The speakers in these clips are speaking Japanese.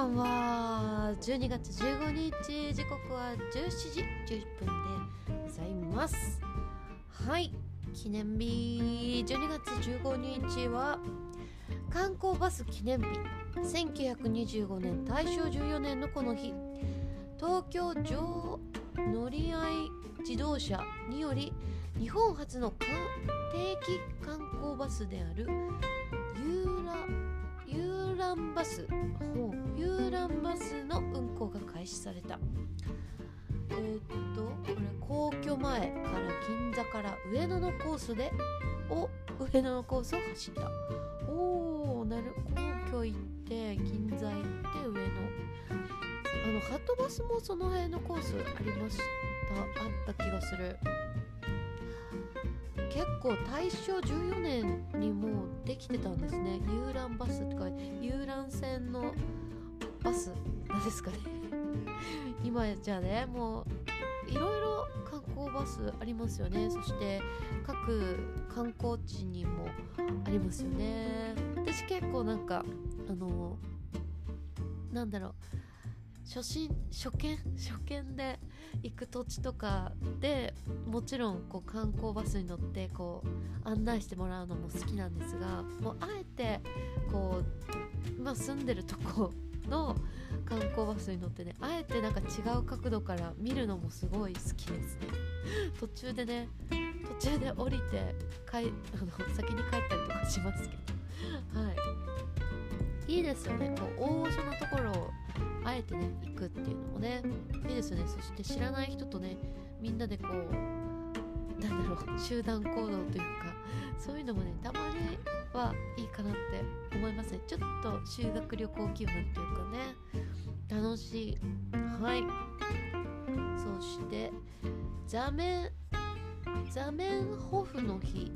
ばんは12月15日時刻は17時11分でございます。はい記念日12月15日は観光バス記念日。1925年大正14年のこの日。東京上乗り合い自動車により日本初の定期観光バスであるユーラ遊覧バス。遊覧バスの運行が開始された。えー、っとこれ皇居前から銀座から上野のコースでを上野のコースを走った。おおなる皇居行って銀座行って上野。あのハトバスもその辺のコースありましたあった気がする。結構大正14年にもうできてたんですね。遊覧バスとか遊覧船のバスなんですかね。今じゃねもういろいろ観光バスありますよね。そして各観光地にもありますよね。私結構なんかあのなんだろう。初心初見初見で行く土地とかでもちろんこう観光バスに乗ってこう案内してもらうのも好きなんですがもうあえてこう、ま、住んでるとこの観光バスに乗ってねあえてなんか違う角度から見るのもすごい好きですね。途中でね途中で降りてかいあの先に帰ったりとかしますけど。はい。いいですよね。こう大御所のところをあえてね行くっていうのもねいいですよね。そして知らない人とねみんなでこうなんだろう集団行動というかそういうのもねたまにはいいかなって思いますね。ちょっと修学旅行気分というかね楽しい。はい。そしてザメンザメンホフの日。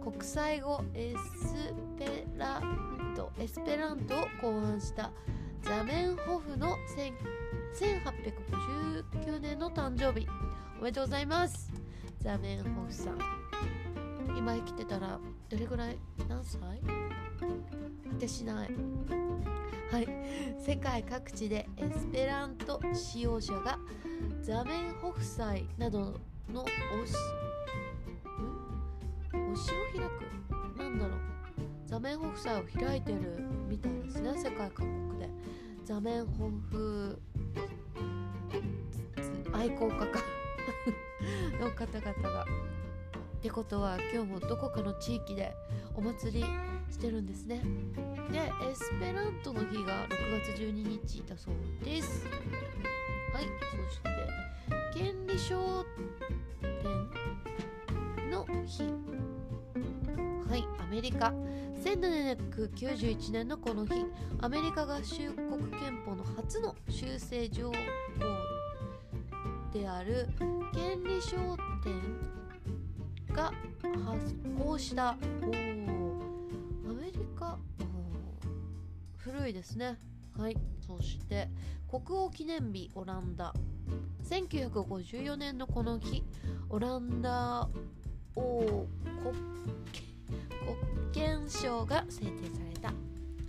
国際語エスペラントエスペラントを考案したザメンホフの1859年の誕生日。おめでとうございます。ザメンホフさん。今生きてたらどれぐらい何歳？果てしない。はい。世界各地でエスペラント使用者がザメンホフ祭などの推し推しを開く？なんだろう。ザメンホフ祭を開いてるみたいですね世界各国で。座面ホフ愛好家か。の方々が。ってことは今日もどこかの地域でお祭りしてるんですね。でエスペラントの日が6月12日だそうです。はいそして権利商店の日。はいアメリカ。1791年のこの日アメリカ合衆国憲法の初の修正条項である権利商店が発行したおアメリカ古いですね。はいそして国王記念日オランダ。1954年のこの日オランダ王国憲章が制定された。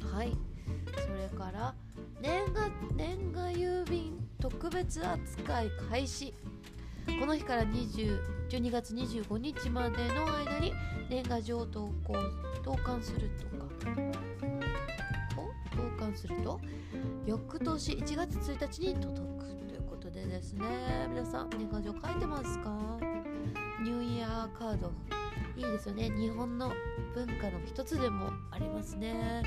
はい。それから年賀年賀郵便特別扱い開始。この日から20 12月25日までの間に年賀状を投稿投函するとか。投函すると翌年1月1日に届くということでですね。皆さん年賀状書いてますか？ニューイヤーカード。いいですよね。日本の文化の一つでもありますね。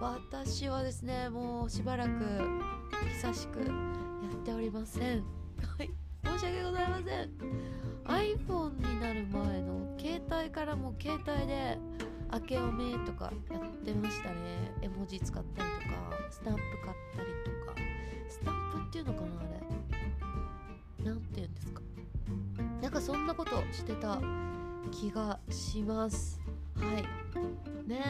私はですねもうしばらく久しくやっておりません。はい。申し訳ございません。iPhone になる前の携帯からも携帯で明けおめとかやってましたね。絵文字使ったりとかスタンプ買ったりとか。スタンプっていうのかなあれ。なんて言うんですか。なんかそんなことしてた気がします。はい。ね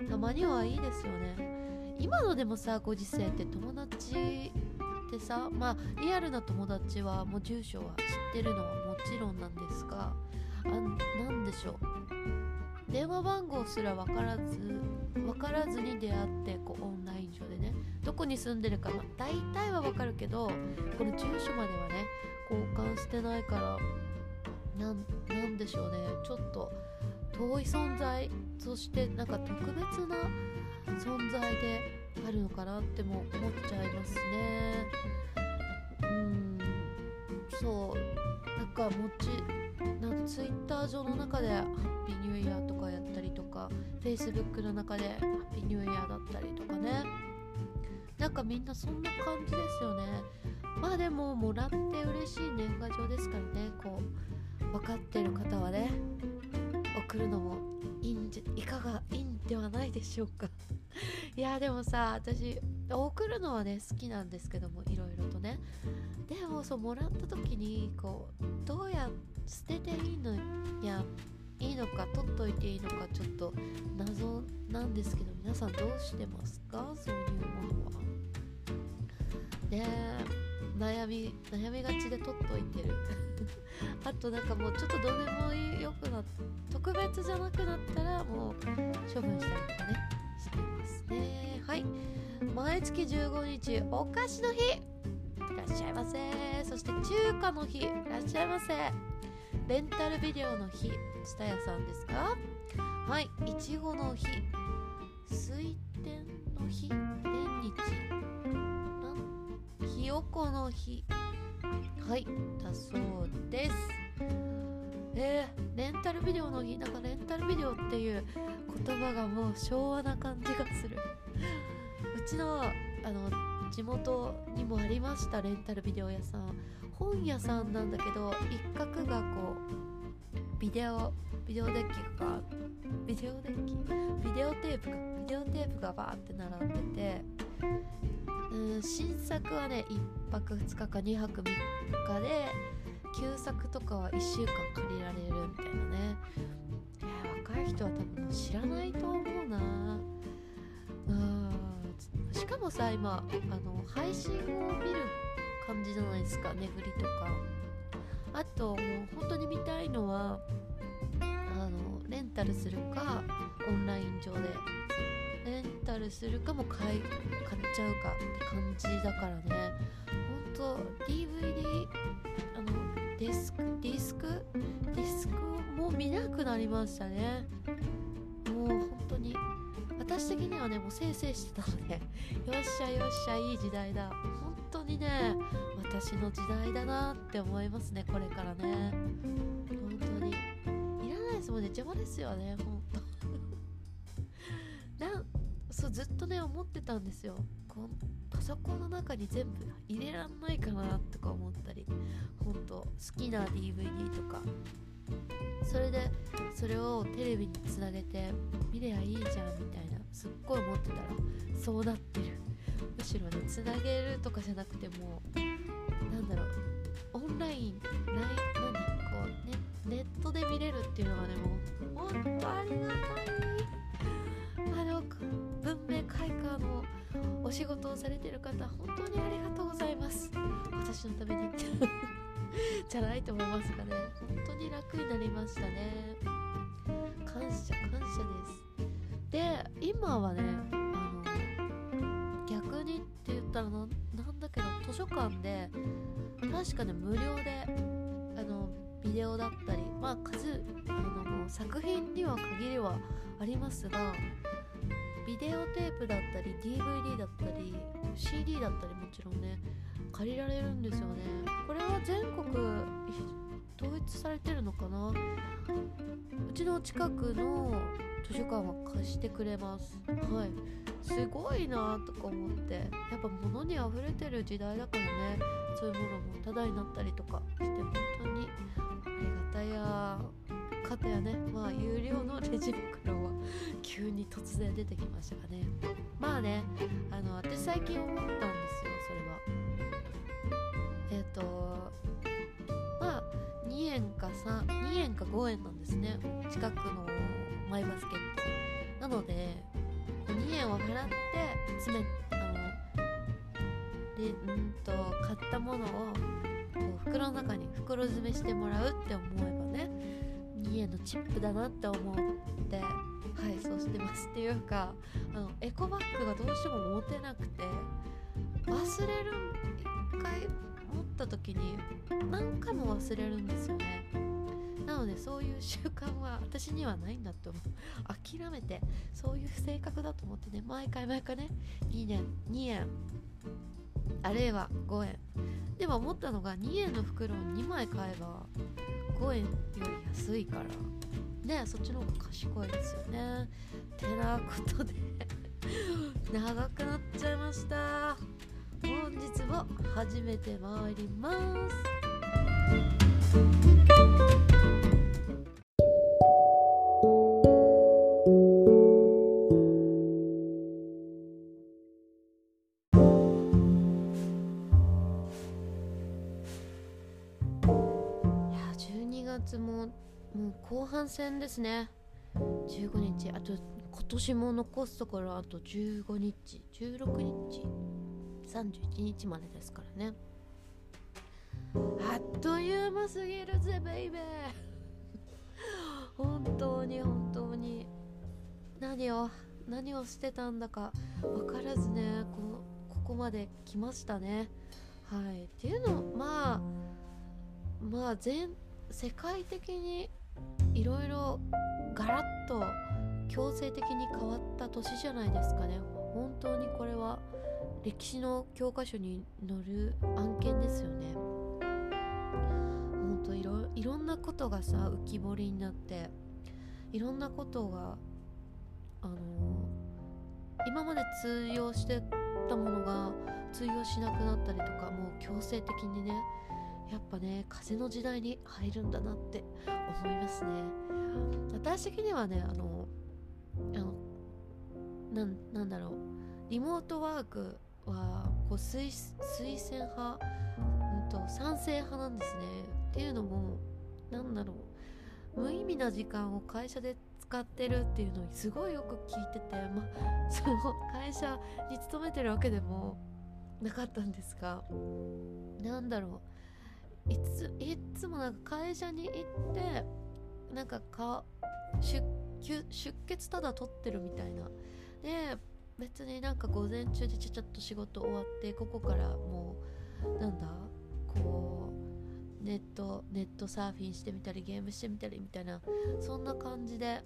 え。たまにはいいですよね。今のでもさご時世って友達ってさまあリアルな友達はもう住所は知ってるのはもちろんなんですがあなんでしょう。電話番号すら分からず分からずに出会ってこうオンライン上でね。どこに住んでるかな大体はわかるけどこの住所まではね交換してないからなんなんでしょうね。ちょっと遠い存在そしてなんか特別な存在であるのかなっても思っちゃいますね。うん。そう。なんかもちなんかツイッター上の中でハッピーニューイヤーとかやったりとかフェイスブックの中でハッピーニューイヤーだったりとかね。なんかみんなそんな感じですよね。まあでももらって嬉しい年賀状ですからねこう。分かってる方はね送るのもいいんじゃいかがいいんではないでしょうか。いやでもさ私送るのはね好きなんですけどもいろいろとね。でもそうもらった時にこうどうや捨てていいのやいいのか取っといていいのかちょっと謎なんですけど皆さんどうしてますか？そういうものは。ねえ。悩み悩みがちで取っといてる。あとなんかもうちょっとどうでもよくなっ特別じゃなくなったらもう処分したりとかねしてますね。はい。毎月15日お菓子の日。いらっしゃいませ。そして中華の日。いらっしゃいませ。レンタルビデオの日。蔦屋さんですか？はい。いちごの日。水天の日。縁日。ひよこの日。はいだそうです。えー、レンタルビデオの日？なんかレンタルビデオっていう言葉がもう昭和な感じがする。うちのあの地元にもありましたレンタルビデオ屋さん。本屋さんなんだけど一角がこうビデオビデオデッキがビデオデッキ？ビデオテープか。ビデオテープがバーって並んでてうん新作はね1泊2日か2泊3日で旧作とかは1週間借りられるみたいなね。いや若い人は多分知らないと思うな。うんしかもさ今あの配信を見る感じじゃないですかねぐりとか。あともう本当に見たいのはあのレンタルするかオンライン上で。レンタルするかも買い買っちゃうかって感じだからね。ほんと DVD あのデスクディスク？ディスクをもう見なくなりましたね。もう本当に。私的にはねもうせいせいしてたので。よっしゃよっしゃいい時代だ。本当にね私の時代だなって思いますねこれからね。本当に。いらないですもんね邪魔ですよねずっとね思ってたんですよ。こパソコンの中に全部入れらんないかなとか思ったり本当好きな DVD とか。それでそれをテレビにつなげて見ればいいじゃんみたいなすっごい思ってたらそうなってる。むしろねつなげるとかじゃなくてもなんだろうオンラインライ何こうねネットで見れるっていうのがねもう本当ありがたい。あの仕事をされてる方本当にありがとうございます。私のために。じゃないと思いますがね。本当に楽になりましたね。感謝感謝です。で今はねあの逆にって言ったらななんだけど図書館で確かね無料であのビデオだったりまあ数あのもう作品には限りはありますがビデオテープだったり DVD だったり CD だったりもちろんね借りられるんですよね。これは全国統一されてるのかな？うちの近くの図書館は貸してくれます。はい。すごいなとか思って。やっぱ物に溢れてる時代だからね。そういうものもタダになったりとかして本当にありがたいやかたやね。まあ有料のレジ袋は急に突然出てきましたがね。まあねあの私最近思ったんですよそれは。えっ、ー、とまあ2円か3 2円か5円なんですね。近くのマイバスケット。なので2円を払って詰めあのでうんと買ったものを袋の中に袋詰めしてもらうって思えばね2円のチップだなって思ってはいそうしてます。っていうかあのエコバッグがどうしても持てなくて忘れる一回持った時に何回も忘れるんですよね。なのでそういう習慣は私にはないんだと思う。諦めてそういう性格だと思ってね毎回毎回ね2年2円あるいは5円。でも思ったのが2円の袋を2枚買えば5円より安いから。ねそっちの方が賢いですよね。てなことで。長くなっちゃいました。本日も始めてまいります。戦ですね。15日。あと今年も残すところあと15日。16日。31日までですからね。あっという間すぎるぜベイベー。本当に本当に。何を何をしてたんだか分からずねこここまで来ましたね。はい。っていうのまあまあ全世界的にいろいろガラッと強制的に変わった年じゃないですかね。本当にこれは歴史の教科書に載る案件ですよね。本当いろいろんなことがさ浮き彫りになっていろんなことがあの今まで通用してたものが通用しなくなったりとかもう強制的にねやっぱね風の時代に入るんだなって思いますね。私的にはねあのあのななんだろう。リモートワークはこう推推薦派、うんと、賛成派なんですね。っていうのもなんだろう。無意味な時間を会社で使ってるっていうのにすごいよく聞いててまあ その会社に勤めてるわけでもなかったんですがなんだろう。いついつもなんか会社に行ってなんかか出出血ただ取ってるみたいな。で別になんか午前中でちゃちゃっと仕事終わってここからもうなんだこうネットネットサーフィンしてみたりゲームしてみたりみたいなそんな感じで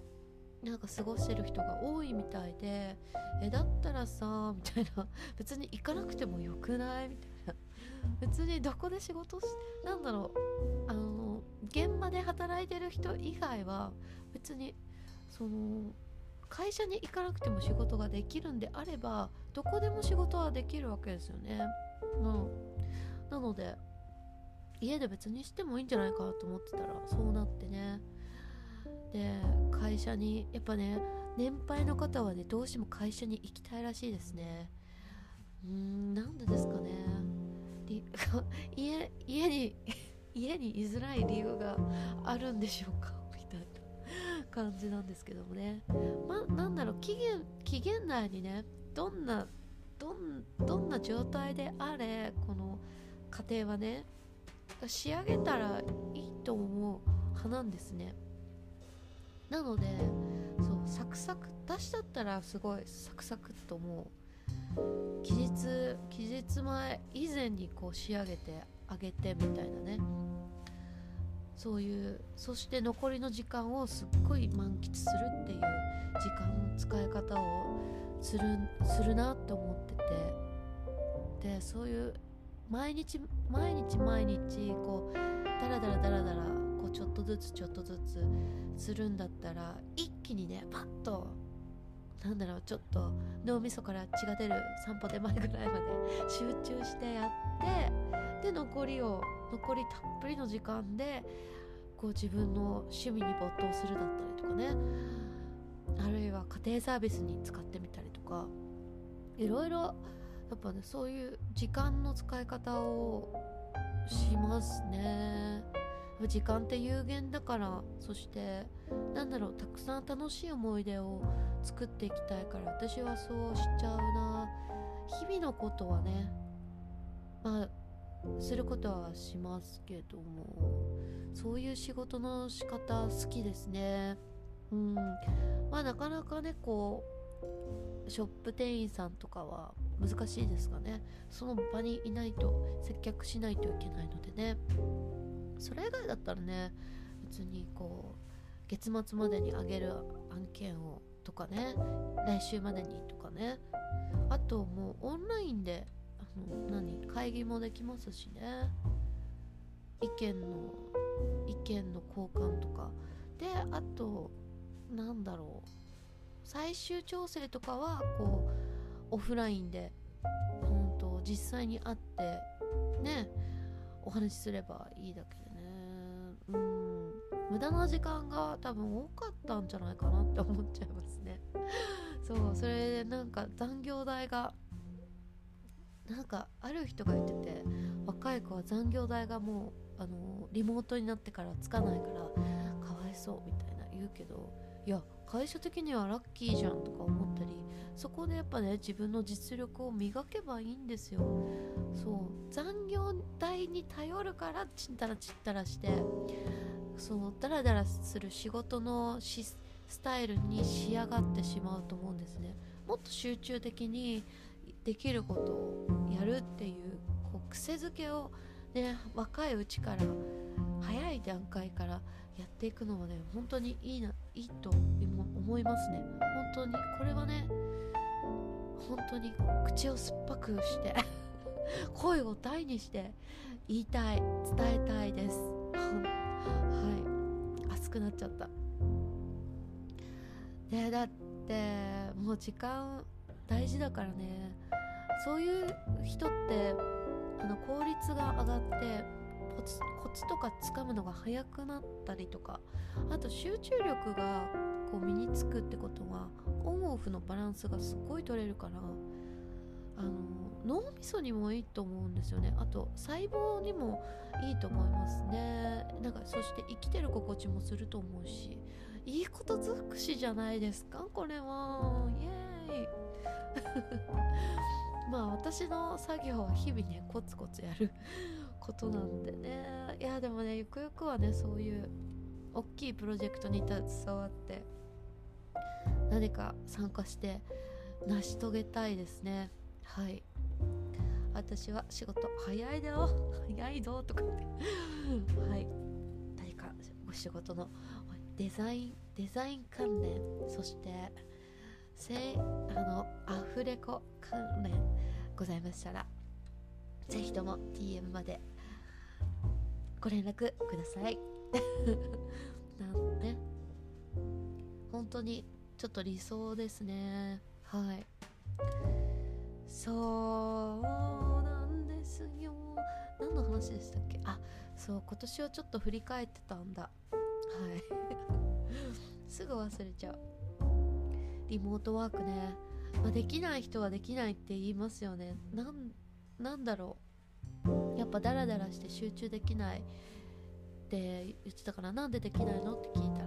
なんか過ごしてる人が多いみたいでえだったらさみたいな。別に行かなくてもよくない？みたいな。別にどこで仕事しなんだろうあの現場で働いてる人以外は別にその会社に行かなくても仕事ができるんであればどこでも仕事はできるわけですよね。ななので家で別にしてもいいんじゃないかなと思ってたらそうなってね。で会社にやっぱね年配の方はねどうしても会社に行きたいらしいですね。うーんなんでですかね。家家に 家に居づらい理由があるんでしょうか？みたいな感じなんですけどもね。まなんだろう期限期限内にねどんなどんどんな状態であれこの家庭はね仕上げたらいいと思う派なんですね。なのでそうサクサク私だったらすごいサクサクっと思う。期日期日前以前にこう仕上げてあげてみたいなね。そういうそして残りの時間をすっごい満喫するっていう時間の使い方をするするなって思ってて。でそういう毎日毎日毎日こうダラダラダラダラこうちょっとずつちょっとずつするんだったら一気にねパッとなんだろうちょっと脳みそから血が出る3歩手前ぐらいまで 集中してやってで残りを残りたっぷりの時間でこう自分の趣味に没頭するだったりとかね。あるいは家庭サービスに使ってみたりとか。いろいろやっぱねそういう時間の使い方をしますね。時間って有限だからそしてなんだろうたくさん楽しい思い出を作っていきたいから私はそうしちゃうな。日々のことはねまあすることはしますけどもそういう仕事の仕方好きですね。うん。まあなかなかねこうショップ店員さんとかは難しいですかね。その場にいないと接客しないといけないのでね。それ以外だったらね別にこう月末までにあげる案件をとかね来週までにとかね。あともうオンラインであの何会議もできますしね。意見の意見の交換とか。であとなんだろう。最終調整とかはこうオフラインで本当実際に会ってね。お話しすればいいだけでね。うん。無駄な時間が多分多かったんじゃないかなって思っちゃいますね。そうそれでなんか残業代がなんかある人が言ってて若い子は残業代がもうあのリモートになってからつかないからかわいそうみたいな言うけどいや会社的にはラッキーじゃんとか思ったりそこでやっぱね自分の実力を磨けばいいんですよ。そう。残業代に頼るからちったらちったらしてそのダラダラする仕事のスタイルに仕上がってしまうと思うんですね。もっと集中的にできることをやるっていうこう癖づけをね若いうちから早い段階からやっていくのはね本当にいいないいと思いますね。本当にこれはね本当に口を酸っぱくして 声を大にして言いたい伝えたいです。はい。熱くなっちゃった。でだってもう時間大事だからね。そういう人ってあの効率が上がってコツコツとかつかむのが早くなったりとかあと集中力がこう身につくってことはオンオフのバランスがすっごい取れるからあの脳みそにもいいと思うんですよね。あと細胞にもいいと思いますね。なんかそして生きてる心地もすると思うしいいこと尽くしじゃないですか？これは。イエーイ。まあ私の作業は日々ねコツコツやる。ことなんでね。いやでもねゆくゆくはねそういう大きいプロジェクトに携わって何か参加して成し遂げたいですね。はい。私は仕事早いだよ。早いぞとかって。はい。何かお仕事のデザインデザイン関連そしてせあのアフレコ関連ございましたらぜひとも DM までご連絡ください。なんね本当にちょっと理想ですね。はい。そうなんですよ。何の話でしたっけ？あそう今年をちょっと振り返ってたんだ。はい。すぐ忘れちゃう。リモートワークね、まあ、できない人はできないって言いますよね。なんなんだろう。やっぱダラダラして集中できないって言ってたからなんでできないの？って聞いたら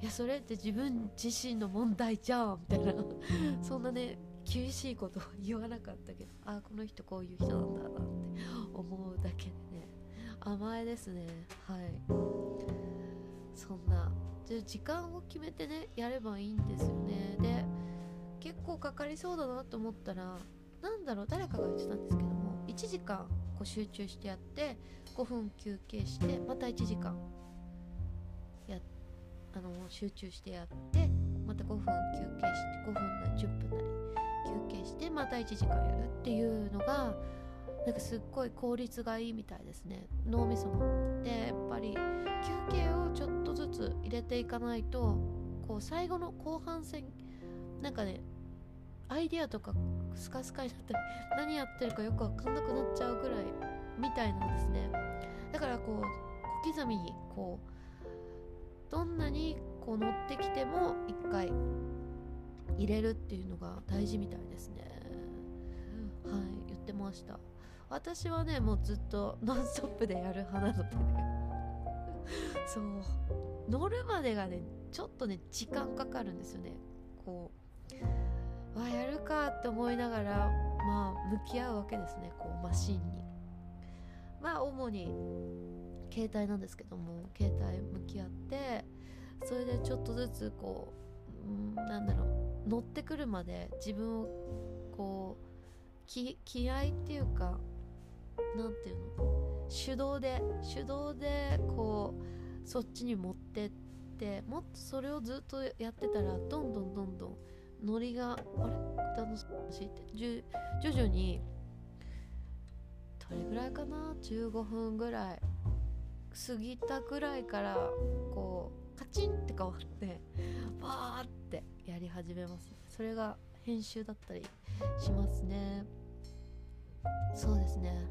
いやそれって自分自身の問題じゃんみたいな。そんなね厳しいこと言わなかったけどああこの人こういう人なんだなって思うだけでね。甘えですね。はい。そんな。で時間を決めてねやればいいんですよね。で結構かかりそうだなと思ったらなんだろう？誰かが言ってたんですけど。1時間こう集中してやって5分休憩してまた1時間やあの集中してやってまた5分休憩して5分なり10分なり休憩してまた1時間やるっていうのがなんかすっごい効率がいいみたいですね。脳みそも。でやっぱり休憩をちょっとずつ入れていかないとこう最後の後半戦なんかねアイデアとかスカスカになったり何やってるかよく分かんなくなっちゃうぐらいみたいなんですね。だからこう小刻みにこうどんなにこう乗ってきても一回入れるっていうのが大事みたいですね。はい言ってました。私はねもうずっとノンストップでやる派なのでね。そう。乗るまでがねちょっとね時間かかるんですよね。こうわやるかって思いながらまあ向き合うわけですねこうマシンに。まあ主に携帯なんですけども携帯向き合ってそれでちょっとずつこう、うん、なんだろう乗ってくるまで自分をこう気気合っていうかなんていうの手動で手動でこうそっちに持ってってもっとそれをずっとやってたらどんどんどんどんノリがあれ？楽しいって。徐々にどれぐらいかな？15分ぐらい。過ぎたぐらいからこうカチンって変わってバーってやり始めます。それが編集だったりしますね。そうですね。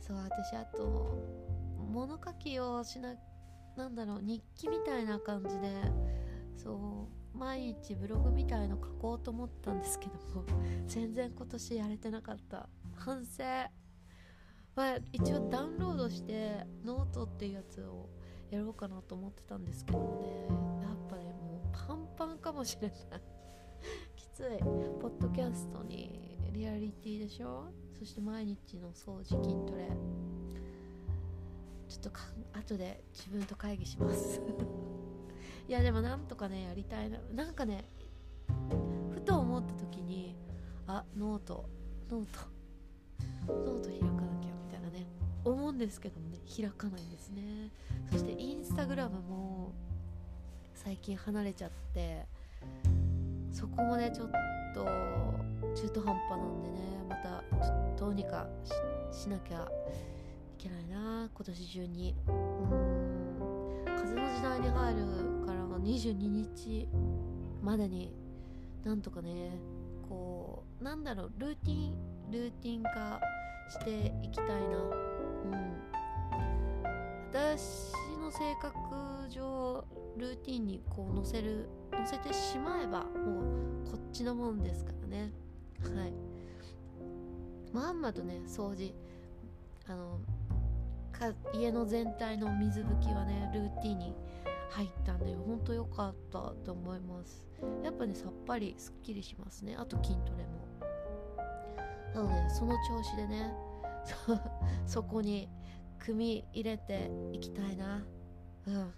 そう私あと物書きをしななんだろう日記みたいな感じでそう毎日ブログみたいの書こうと思ったんですけども全然今年やれてなかった。反省。まあ一応ダウンロードしてノートっていうやつをやろうかなと思ってたんですけどもね。やっぱねもうパンパンかもしれない。きつい。ポッドキャストにリアリティでしょ？そして毎日の掃除筋トレ。ちょっとか後で自分と会議します。いやでもなんとかねやりたいな。なんかねふと思った時にあノートノートノート開かなきゃみたいなね思うんですけどもね開かないんですね。そしてインスタグラムも最近離れちゃってそこもねちょっと中途半端なんでねまたどうにかしなきゃいけないな今年中に。うん。風の時代に入る22日までになんとかねこうなんだろうルーティンルーティン化していきたいな。うん。私の性格上ルーティンにこう載せる載せてしまえばもうこっちのもんですからね。はい。まんまとね掃除。あの家の全体の水拭きはねルーティンに入ったんでほんと良かったと思います。やっぱねさっぱりすっきりしますね。あと筋トレも。なのでその調子でね そこに組み入れていきたいな。うん。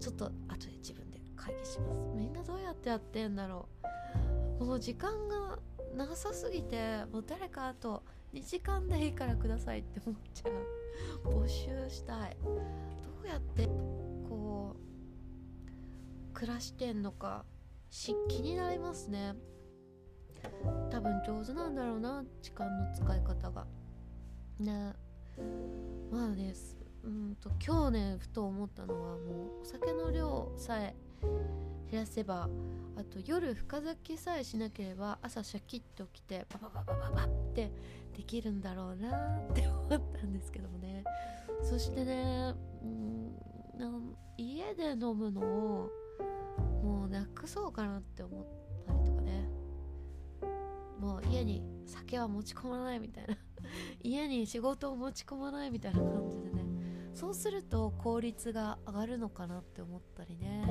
ちょっと後で自分で会議します。みんなどうやってやってんだろう。もう時間がなさすぎてもう誰かあと2時間でいいからくださいって思っちゃう。募集したい。どうやって暮らしてんのかし気になりますね。多分上手なんだろうな時間の使い方が。ね。まあねうんと今日ねふと思ったのはもうお酒の量さえ減らせばあと夜深酒さえしなければ朝シャキッと起きてババババババってできるんだろうなって思ったんですけどもね。そしてね、うん、家で飲むのをもうなくそうかなって思ったりとかね。もう家に酒は持ち込まないみたいな。家に仕事を持ち込まないみたいな感じでね。そうすると効率が上がるのかなって思ったりね。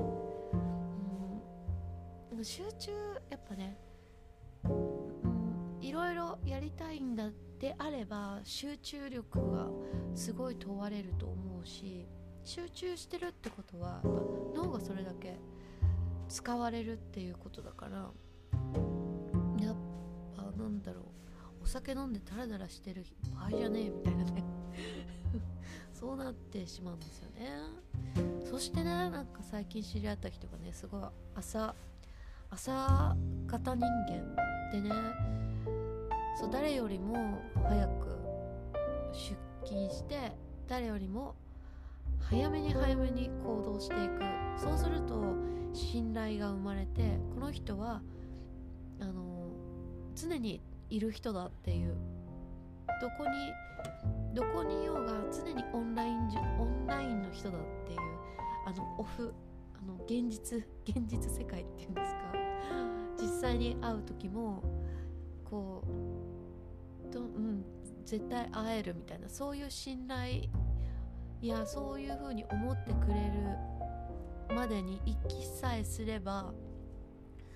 うん。でも集中やっぱねいろいろやりたいんだってあれば集中力がすごい問われると思うし集中してるってことはやっぱ脳がそれだけ使われるっていうことだからやっぱなんだろうお酒飲んでダラダラしてる場合じゃねえみたいなね。そうなってしまうんですよね。そしてねなんか最近知り合った人がねすごい朝朝型人間でねそう誰よりも早く出勤して誰よりも早めに早めに行動していく。そうすると信頼が生まれてこの人はあの常にいる人だっていう。どこにどこにいようが常にオンラインオンラインの人だっていう。あのオフあの現実現実世界っていうんですか。実際に会う時もこうど、うん、絶対会えるみたいなそういう信頼いやそういう風に思ってくれるまでに一気さえすれば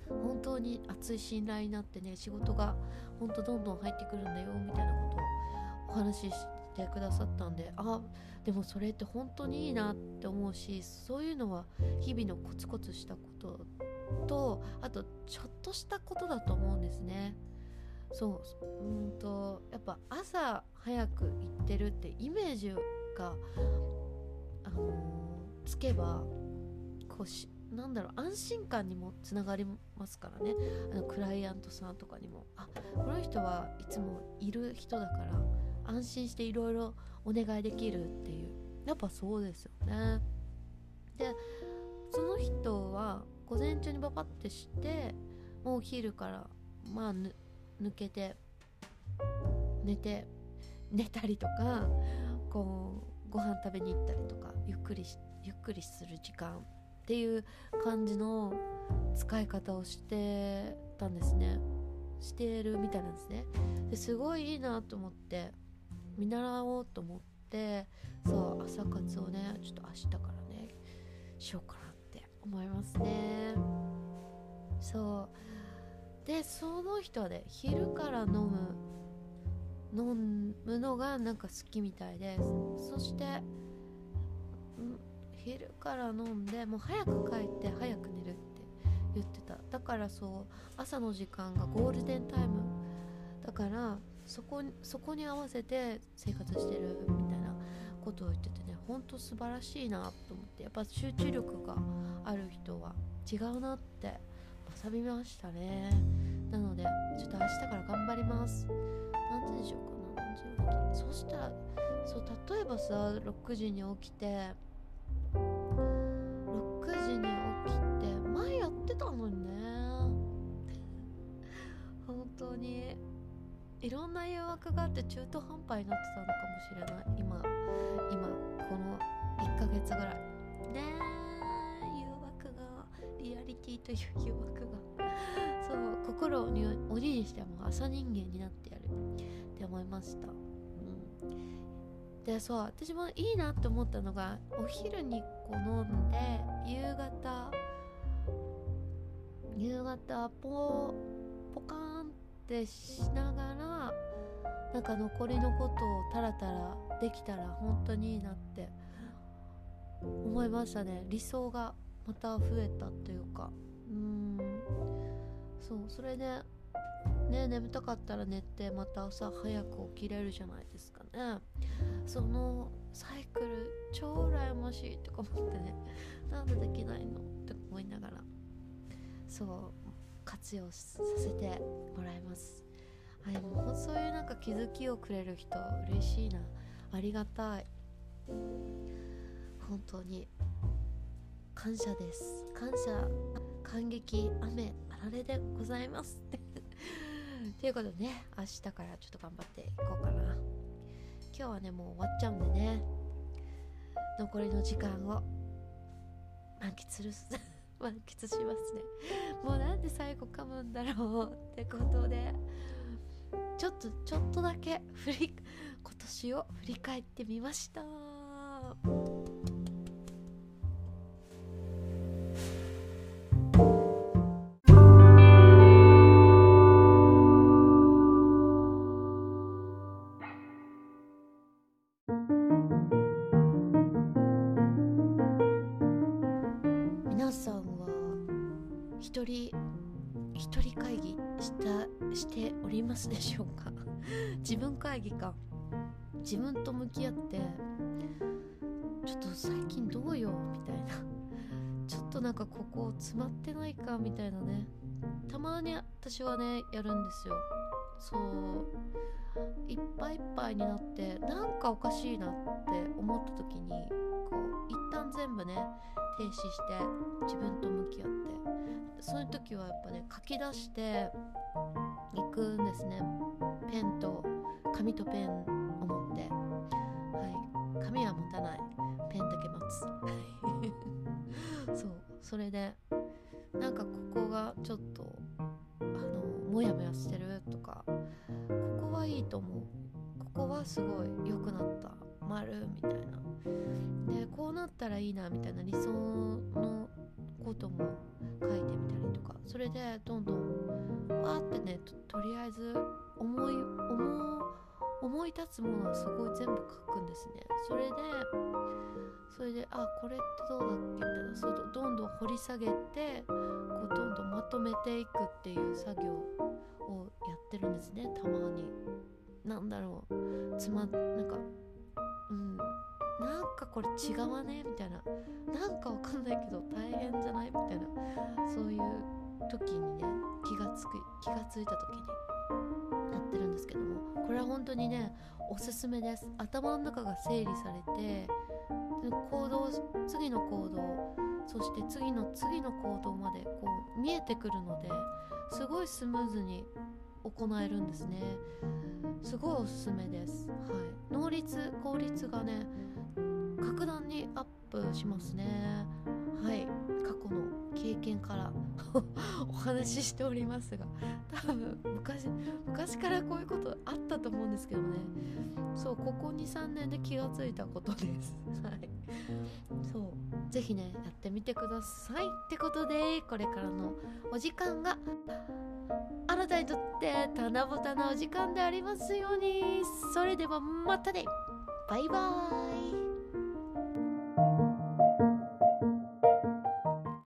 本当に熱い信頼になってね仕事が本当どんどん入ってくるんだよみたいなことをお話ししてくださったんであでもそれって本当にいいなって思うしそういうのは日々のコツコツしたこととあとちょっとしたことだと思うんですね。そううんとやっぱ朝早く行ってるってイメージが、あのー、つけばこうなんだろう安心感にもつながりますからね。あのクライアントさんとかにも。あこの人はいつもいる人だから安心していろいろお願いできるっていう。やっぱそうですよね。でその人は午前中にバパってしてもうお昼からまあ抜けて寝て寝たりとかこうご飯食べに行ったりとかゆっくりゆっくりする時間っていう感じの使い方をしてたんですね。してるみたいなんですね。ですごいいいなと思って見習おうと思ってそう朝活をねちょっと明日からねしようかなって思いますね。そう。でその人はね昼から飲む飲むのがなんか好きみたいですそして昼から飲んでもう早く帰って早く寝るって言ってた。だからそう朝の時間がゴールデンタイムだからそこそこに合わせて生活してるみたいなことを言っててねほんと素晴らしいなと思ってやっぱ集中力がある人は違うなって学びましたね。なのでちょっと明日から頑張ります。何時でしょうかな何時起きそしたらそう例えばさ6時に起きて6時に起きて前やってたのにね。本当にいろんな誘惑があって中途半端になってたのかもしれない。今今この1ヶ月ぐらい。ね誘惑がリアリティという誘惑が。そう心を鬼にしても朝人間になってやるって思いました。うん。でそう私もいいなって思ったのがお昼にこう飲んで夕方夕方ポポカーンってしながらなんか残りのことをタラタラできたら本当にいいなって思いましたね。理想がまた増えたというか。うん。そうそれでね眠たかったら寝てまた朝早く起きれるじゃないですかね。そのサイクル超羨ましいとか思ってね。なんでできないのって思いながらそう活用させてもらいます。はいもうそういうなんか気づきをくれる人嬉しいな。ありがたい。本当に。感謝です。感謝。感激。雨。あれでございます ということでね明日からちょっと頑張っていこうかな。今日はねもう終わっちゃうんでね。残りの時間を満喫する 満喫しますね。もうなんで最後噛むんだろうってことでちょっとちょっとだけ振り今年を振り返ってみました。会議か。自分と向き合ってちょっと最近どうよ？みたいな。ちょっとなんかここ詰まってないか？みたいなね。たまに私はねやるんですよ。そう。いっぱいいっぱいになってなんかおかしいなって思った時にこう一旦全部ね停止して自分と向き合って。そういう時はやっぱね書き出していくんですね。ペンと紙とペンを持って。はい。紙は持たない。ペンだけ持つ。そう。それでなんかここがちょっとあのモヤモヤしてるとかここはいいと思う。ここはすごい良くなった。丸みたいな。でこうなったらいいなみたいな理想のことも書いてみたりとか。それでどんどんわーってねとりあえず思い思思い立つものはすごい全部書くんですね。それでそれであこれってどうだっけみたいな。それどんどん掘り下げてこうどんどんまとめていくっていう作業をやってるんですね。たまに。なんだろう。つまなんかうん。なんかこれ違わね？みたいな。なんかわかんないけど大変じゃない？みたいな。そういう時にね気がつく気がついた時にやってるんですけども。これは本当にねおすすめです。頭の中が整理されて行動次の行動そして次の次の行動までこう見えてくるのですごいスムーズに行えるんですね。すごいおすすめです、はい、能率効率がね格段にアップしますね。はい。過去の経験から お話ししておりますが多分昔昔からこういうことあったと思うんですけどね。そうここ23年で気がついたことです。はい。そう。ぜひねやってみてください。ってことでこれからのお時間があなたにとって七夕なお時間でありますように。それではまたね。バイバーイ。